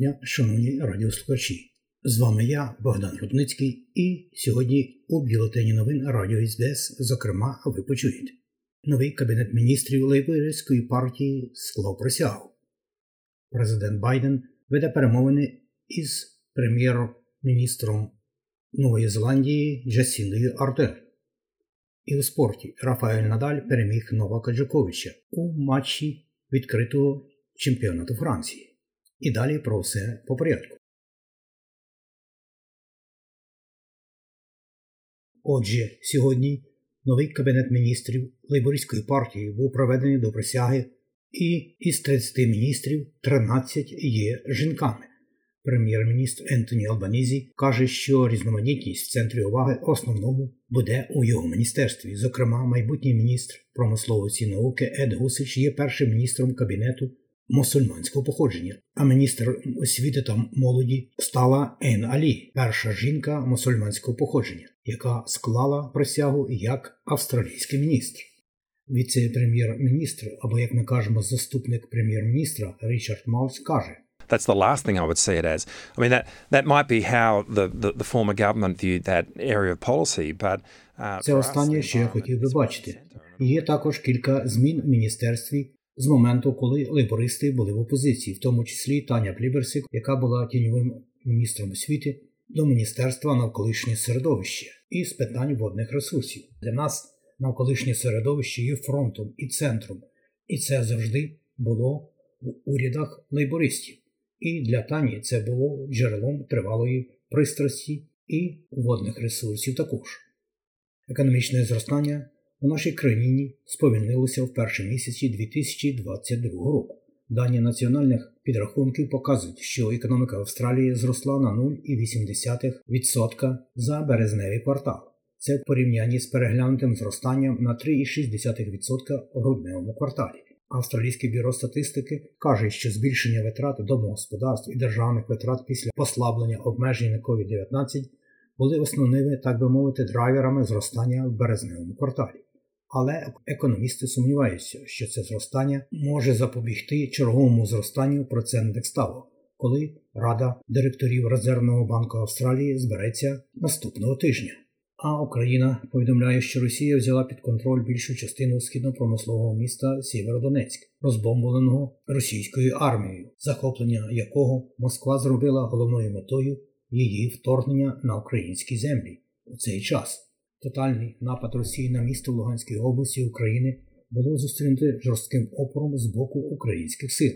Дня, шановні радіослухачі. З вами я, Богдан Рудницький, і сьогодні у бюлетені новин Радіо СБС, зокрема, ви почуєте. Новий кабінет міністрів Лейбористської партії склав присягу. Президент Байден веде перемовини із прем'єр-міністром Нової Зеландії Джасіндою Арден. І у спорті Рафаель Надаль переміг Новака Джоковича у матчі відкритого чемпіонату Франції. І далі про все по порядку. Отже, сьогодні новий кабінет міністрів Лейбористської партії був проведений до присяги, і із 30 міністрів 13 є жінками. Прем'єр-міністр Ентоні Албанізі каже, що різноманітність в центрі уваги основному буде у його міністерстві. Зокрема, майбутній міністр промисловості і науки Ед Гусич є першим міністром кабінету мусульманського походження, а міністр освіти та молоді стала Ен Алі, перша жінка мусульманського походження, яка склала присягу як австралійський міністр. Віце-прем'єр-міністр, або як ми кажемо, заступник прем'єр-міністра Річард Маус каже. That's the last thing I would see it as. I mean, that, that might be how the, the, the former government viewed that area of policy, but... Uh, Це останнє, що я хотів би бачити. Є також кілька змін у міністерстві з моменту, коли лейбористи були в опозиції, в тому числі Таня Пліберсик, яка була тіньовим міністром освіти, до Міністерства навколишнє середовище і з питань водних ресурсів. Для нас навколишнє середовище є фронтом і центром, і це завжди було в урядах лейбористів. І для Тані це було джерелом тривалої пристрасті і водних ресурсів також. Економічне зростання у нашій країні сповільнилося в перші місяці 2022 року. Дані національних підрахунків показують, що економіка Австралії зросла на 0,8% за березневий квартал. Це в порівнянні з переглянутим зростанням на 3,6% в грудневому кварталі. Австралійське бюро статистики каже, що збільшення витрат домогосподарств і державних витрат після послаблення обмежень на COVID-19 були основними, так би мовити, драйверами зростання в березневому кварталі. Але економісти сумніваються, що це зростання може запобігти черговому зростанню процентних ставок, коли Рада директорів Резервного банку Австралії збереться наступного тижня. А Україна повідомляє, що Росія взяла під контроль більшу частину східно-промислового міста Сєвєродонецьк, розбомбленого російською армією, захоплення якого Москва зробила головною метою її вторгнення на українські землі у цей час. Тотальний напад Росії на місто в Луганській області України було зустрінуто жорстким опором з боку українських сил.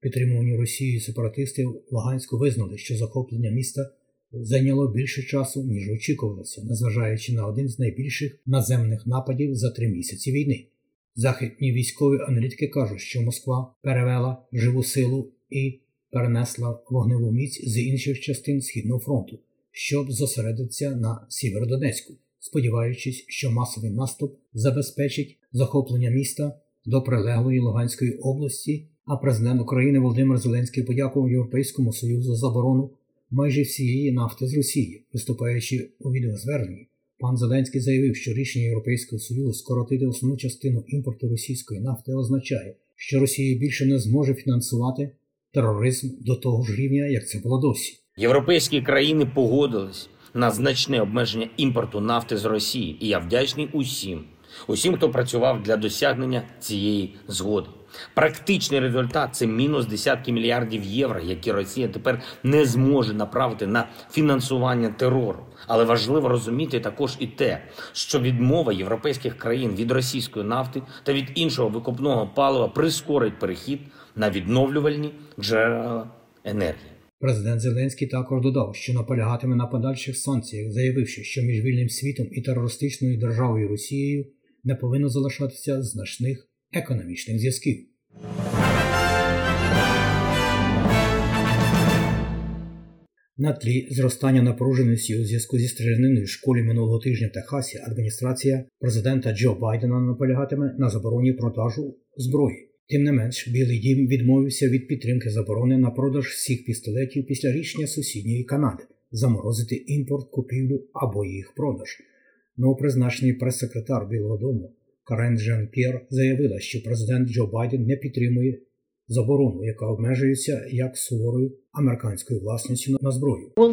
Підтримувані Росією сепаратисти в Луганську визнали, що захоплення міста зайняло більше часу, ніж очікувалося, незважаючи на один з найбільших наземних нападів за три місяці війни. Західні військові аналітики кажуть, що Москва перевела живу силу і перенесла вогневу міць з інших частин Східного фронту, щоб зосередитися на Сєвєродонецьку, сподіваючись, що масовий наступ забезпечить захоплення міста до прилеглої Луганської області. А президент України Володимир Зеленський подякував Європейському Союзу за заборону майже всієї нафти з Росії, виступаючи у відеозверненні. Пан Зеленський заявив, що рішення Європейського Союзу скоротити основну частину імпорту російської нафти означає, що Росія більше не зможе фінансувати тероризм до того ж рівня, як це було досі. Європейські країни погодились на значне обмеження імпорту нафти з Росії, і я вдячний усім, усім, хто працював для досягнення цієї згоди. Практичний результат це мінус десятки мільярдів євро, які Росія тепер не зможе направити на фінансування терору. Але важливо розуміти також і те, що відмова європейських країн від російської нафти та від іншого викопного палива прискорить перехід на відновлювальні джерела енергії. Президент Зеленський також додав, що наполягатиме на подальших санкціях, заявивши, що між вільним світом і терористичною державою Росією не повинно залишатися значних економічних зв'язків. На тлі зростання напруженості у зв'язку зі стріляниною в школі минулого тижня в Техасі адміністрація президента Джо Байдена наполягатиме на забороні продажу зброї. Тим не менш, Білий дім відмовився від підтримки заборони на продаж всіх пістолетів після рішення сусідньої Канади заморозити імпорт, купівлю або їх продаж. Новопризначений прес-секретар Білого Дому Карен Жен П'єр заявила, що президент Джо Байден не підтримує заборону, яка обмежується як суворою американською власністю на зброю. Uh,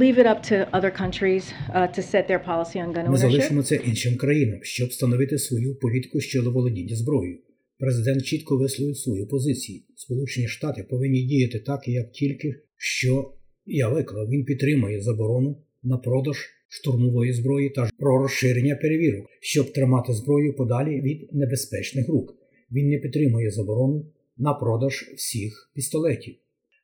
Ми залишимо це іншим країнам, щоб встановити свою політику щодо володіння зброєю. Президент чітко висловив свою позицію. Сполучені Штати повинні діяти так, як тільки що я виклав. Він підтримує заборону на продаж штурмової зброї та про розширення перевірок, щоб тримати зброю подалі від небезпечних рук. Він не підтримує заборону на продаж всіх пістолетів,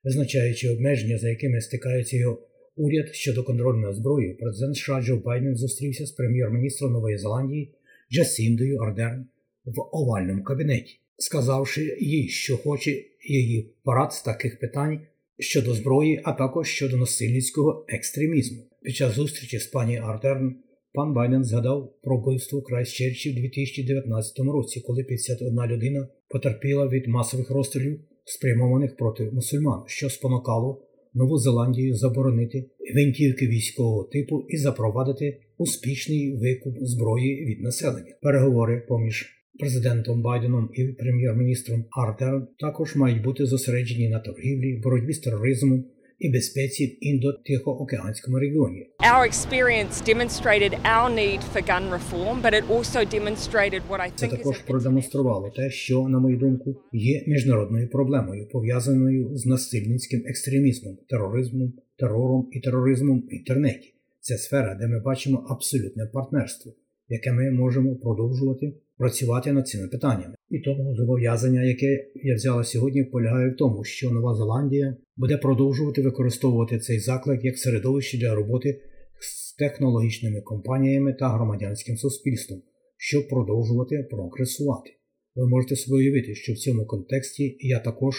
визначаючи обмеження, за якими стикається його уряд щодо контролю над зброєю. Президент США Джо Байден зустрівся з прем'єр-міністром Нової Зеландії Джасіндою Ардерн в овальному кабінеті, сказавши їй, що хоче її порад з таких питань щодо зброї, а також щодо насильницького екстремізму. Під час зустрічі з пані Ардерн пан Байден згадав про вбивство у Крайстчерчі в 2019 році, коли 51 людина потерпіла від масових розстрілів, спрямованих проти мусульман, що спонукало Нову Зеландію заборонити гвинтівки військового типу і запровадити успішний викуп зброї від населення. Переговори поміж президентом Байденом і прем'єр-міністром Ардерн також мають бути зосереджені на торгівлі, боротьбі з тероризмом і безпеці в індо-тихоокеанському регіоні. Our experience demonstrated our need for gun reform, but it also demonstrated what I think is також продемонструвало те, що, на мою думку, є міжнародною проблемою, пов'язаною з насильницьким екстремізмом, тероризмом, терором і тероризмом в інтернеті. Це сфера, де ми бачимо абсолютне партнерство, яке ми можемо продовжувати працювати над цими питаннями. І тому зобов'язання, яке я взяла сьогодні, полягає в тому, що Нова Зеландія буде продовжувати використовувати цей заклик як середовище для роботи з технологічними компаніями та громадянським суспільством, щоб продовжувати прогресувати. Ви можете собі уявити, що в цьому контексті я також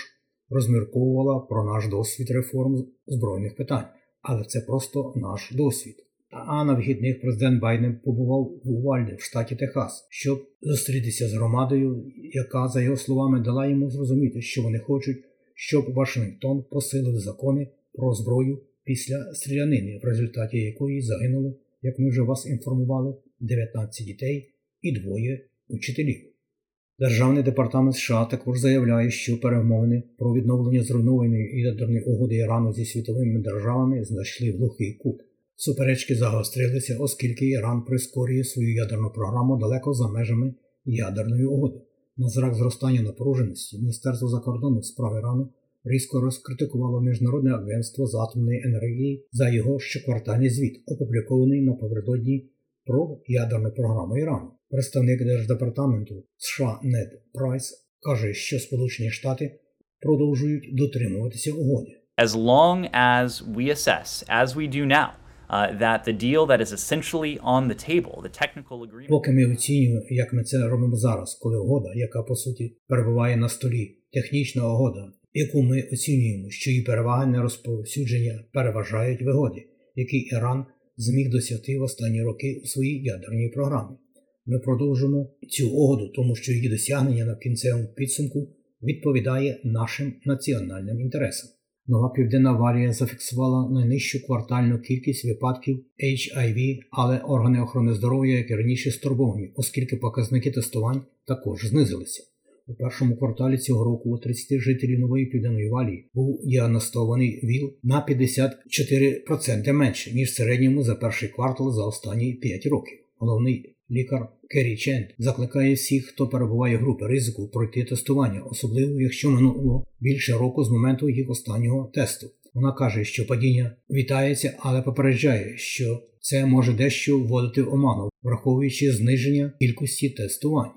розмірковувала про наш досвід реформ збройних питань, але це просто наш досвід. А на вихідних президент Байден побував в Увальді в штаті Техас, щоб зустрітися з громадою, яка, за його словами, дала йому зрозуміти, що вони хочуть, щоб Вашингтон посилив закони про зброю після стрілянини, в результаті якої загинули, як ми вже вас інформували, 19 дітей і двоє учителів. Державний департамент США також заявляє, що перемовини про відновлення зруйнованої ядерної угоди Ірану зі світовими державами знайшли глухий кут. Суперечки загострилися, оскільки Іран прискорює свою ядерну програму далеко за межами ядерної угоди. На зрак зростання напруженості Міністерство закордонних справ Ірану різко розкритикувало Міжнародне агентство з атомної енергії за його щоквартальний звіт, опублікований напередодні про ядерну програму Ірану. Представник Держдепартаменту США Нед Прайс каже, що Сполучені Штати продовжують дотримуватися угоди. as long as we assess, as we do now, uh, that the deal that is essentially on the table, the technical agreement. Поки ми оцінюємо, як ми це робимо зараз, коли угода, яка по суті перебуває на столі, технічна угода, яку ми оцінюємо, що її переваги на розповсюдження переважають вигоди, які Іран зміг досягти в останні роки у своїй ядерній програмі. Ми продовжимо цю угоду, тому що її досягнення на кінцевому підсумку відповідає нашим національним інтересам. Нова південна Валія зафіксувала найнижчу квартальну кількість випадків HIV, але органи охорони здоров'я, як і раніше, стурбовані, оскільки показники тестувань також знизилися. У першому кварталі цього року у 30 жителів нової південної валії був діагностований ВІЛ на 54% менше, ніж в середньому за перший квартал за останні 5 років. Головний лікар Керрі Ченд закликає всіх, хто перебуває в групі ризику, пройти тестування, особливо якщо минуло більше року з моменту їх останнього тесту. Вона каже, що падіння вітається, але попереджає, що це може дещо вводити в оману, враховуючи зниження кількості тестувань.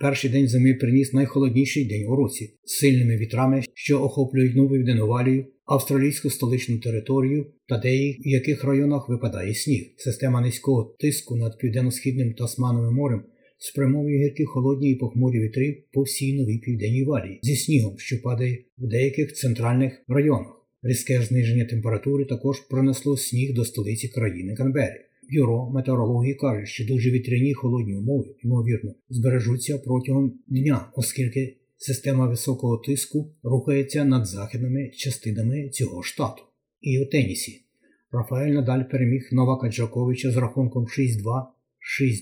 Перший день зими приніс найхолодніший день у році з сильними вітрами, що охоплюють нову Південновалію, австралійську столичну територію та деяких яких районах випадає сніг. Система низького тиску над південно-східним Тасмановим морем спрямовує гіркі холодні і похмурі вітри по всій новій південній валії зі снігом, що падає в деяких центральних районах. Різке зниження температури також пронесло сніг до столиці країни Канбері. Бюро метеорології каже, що дуже вітряні холодні умови, ймовірно, збережуться протягом дня, оскільки система високого тиску рухається над західними частинами цього штату. І у тенісі. Рафаель Надаль переміг Новака Джаковича з рахунком 6-2,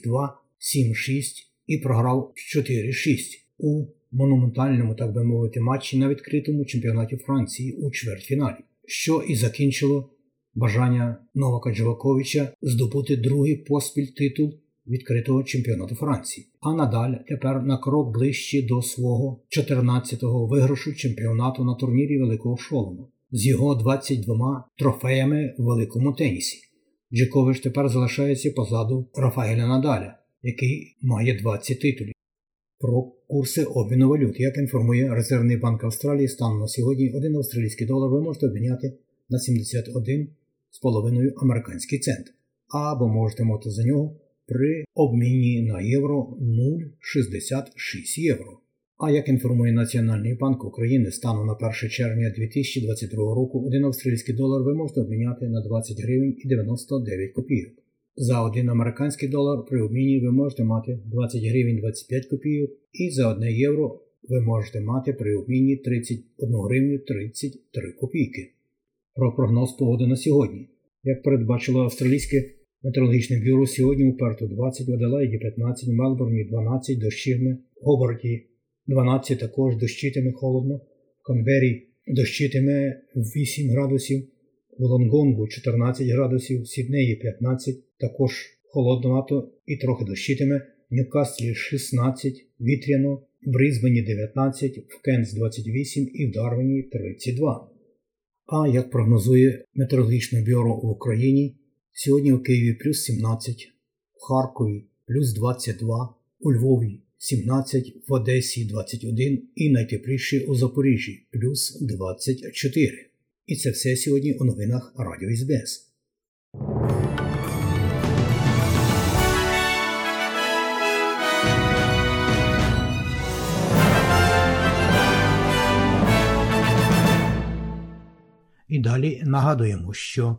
6-2, 7-6 і програв 4-6 у монументальному, так би мовити, матчі на відкритому чемпіонаті Франції у чвертьфіналі, що і закінчило бажання Новака Джоваковича здобути другий поспіль титул відкритого чемпіонату Франції. А надаль тепер на крок ближче до свого 14-го виграшу чемпіонату на турнірі Великого Шолому з його 22 трофеями в великому тенісі. Джокович тепер залишається позаду Рафаеля Надаля, який має 20 титулів. Про курси обміну валют, як інформує Резервний банк Австралії, станом на сьогодні один австралійський долар ви можете обміняти на 71,5 американський цент, або можете мати за нього при обміні на євро 0,66 євро. А як інформує Національний банк України, станом на 1 червня 2022 року один австралійський долар ви можете обміняти на 20 гривень і 99 копійок. За один американський долар при обміні ви можете мати 20 гривень 25 копійок, і за 1 євро ви можете мати при обміні 31 гривню 33 копійки. Про прогноз погоди на сьогодні. Як передбачило австралійське метеорологічне бюро, сьогодні у Перту 20, в Аделаїді 15, в Мелбурні 12, дощитиме, Гобарті 12 також дощитиме холодно, в Канбері дощитиме 8 градусів, в Лонгонгу 14 градусів, в Сіднеї 15, також холодновато і трохи дощитиме, в Ньюкаслі 16, вітряно, в Брізбені 19, в Кенс 28 і в Дарвіні 32. А як прогнозує метеорологічне бюро в Україні, сьогодні у Києві плюс 17, в Харкові плюс 22, у Львові 17, в Одесі 21 і найтепліше у Запоріжжі плюс 24. І це все сьогодні у новинах Радіо СБС. І далі нагадуємо, що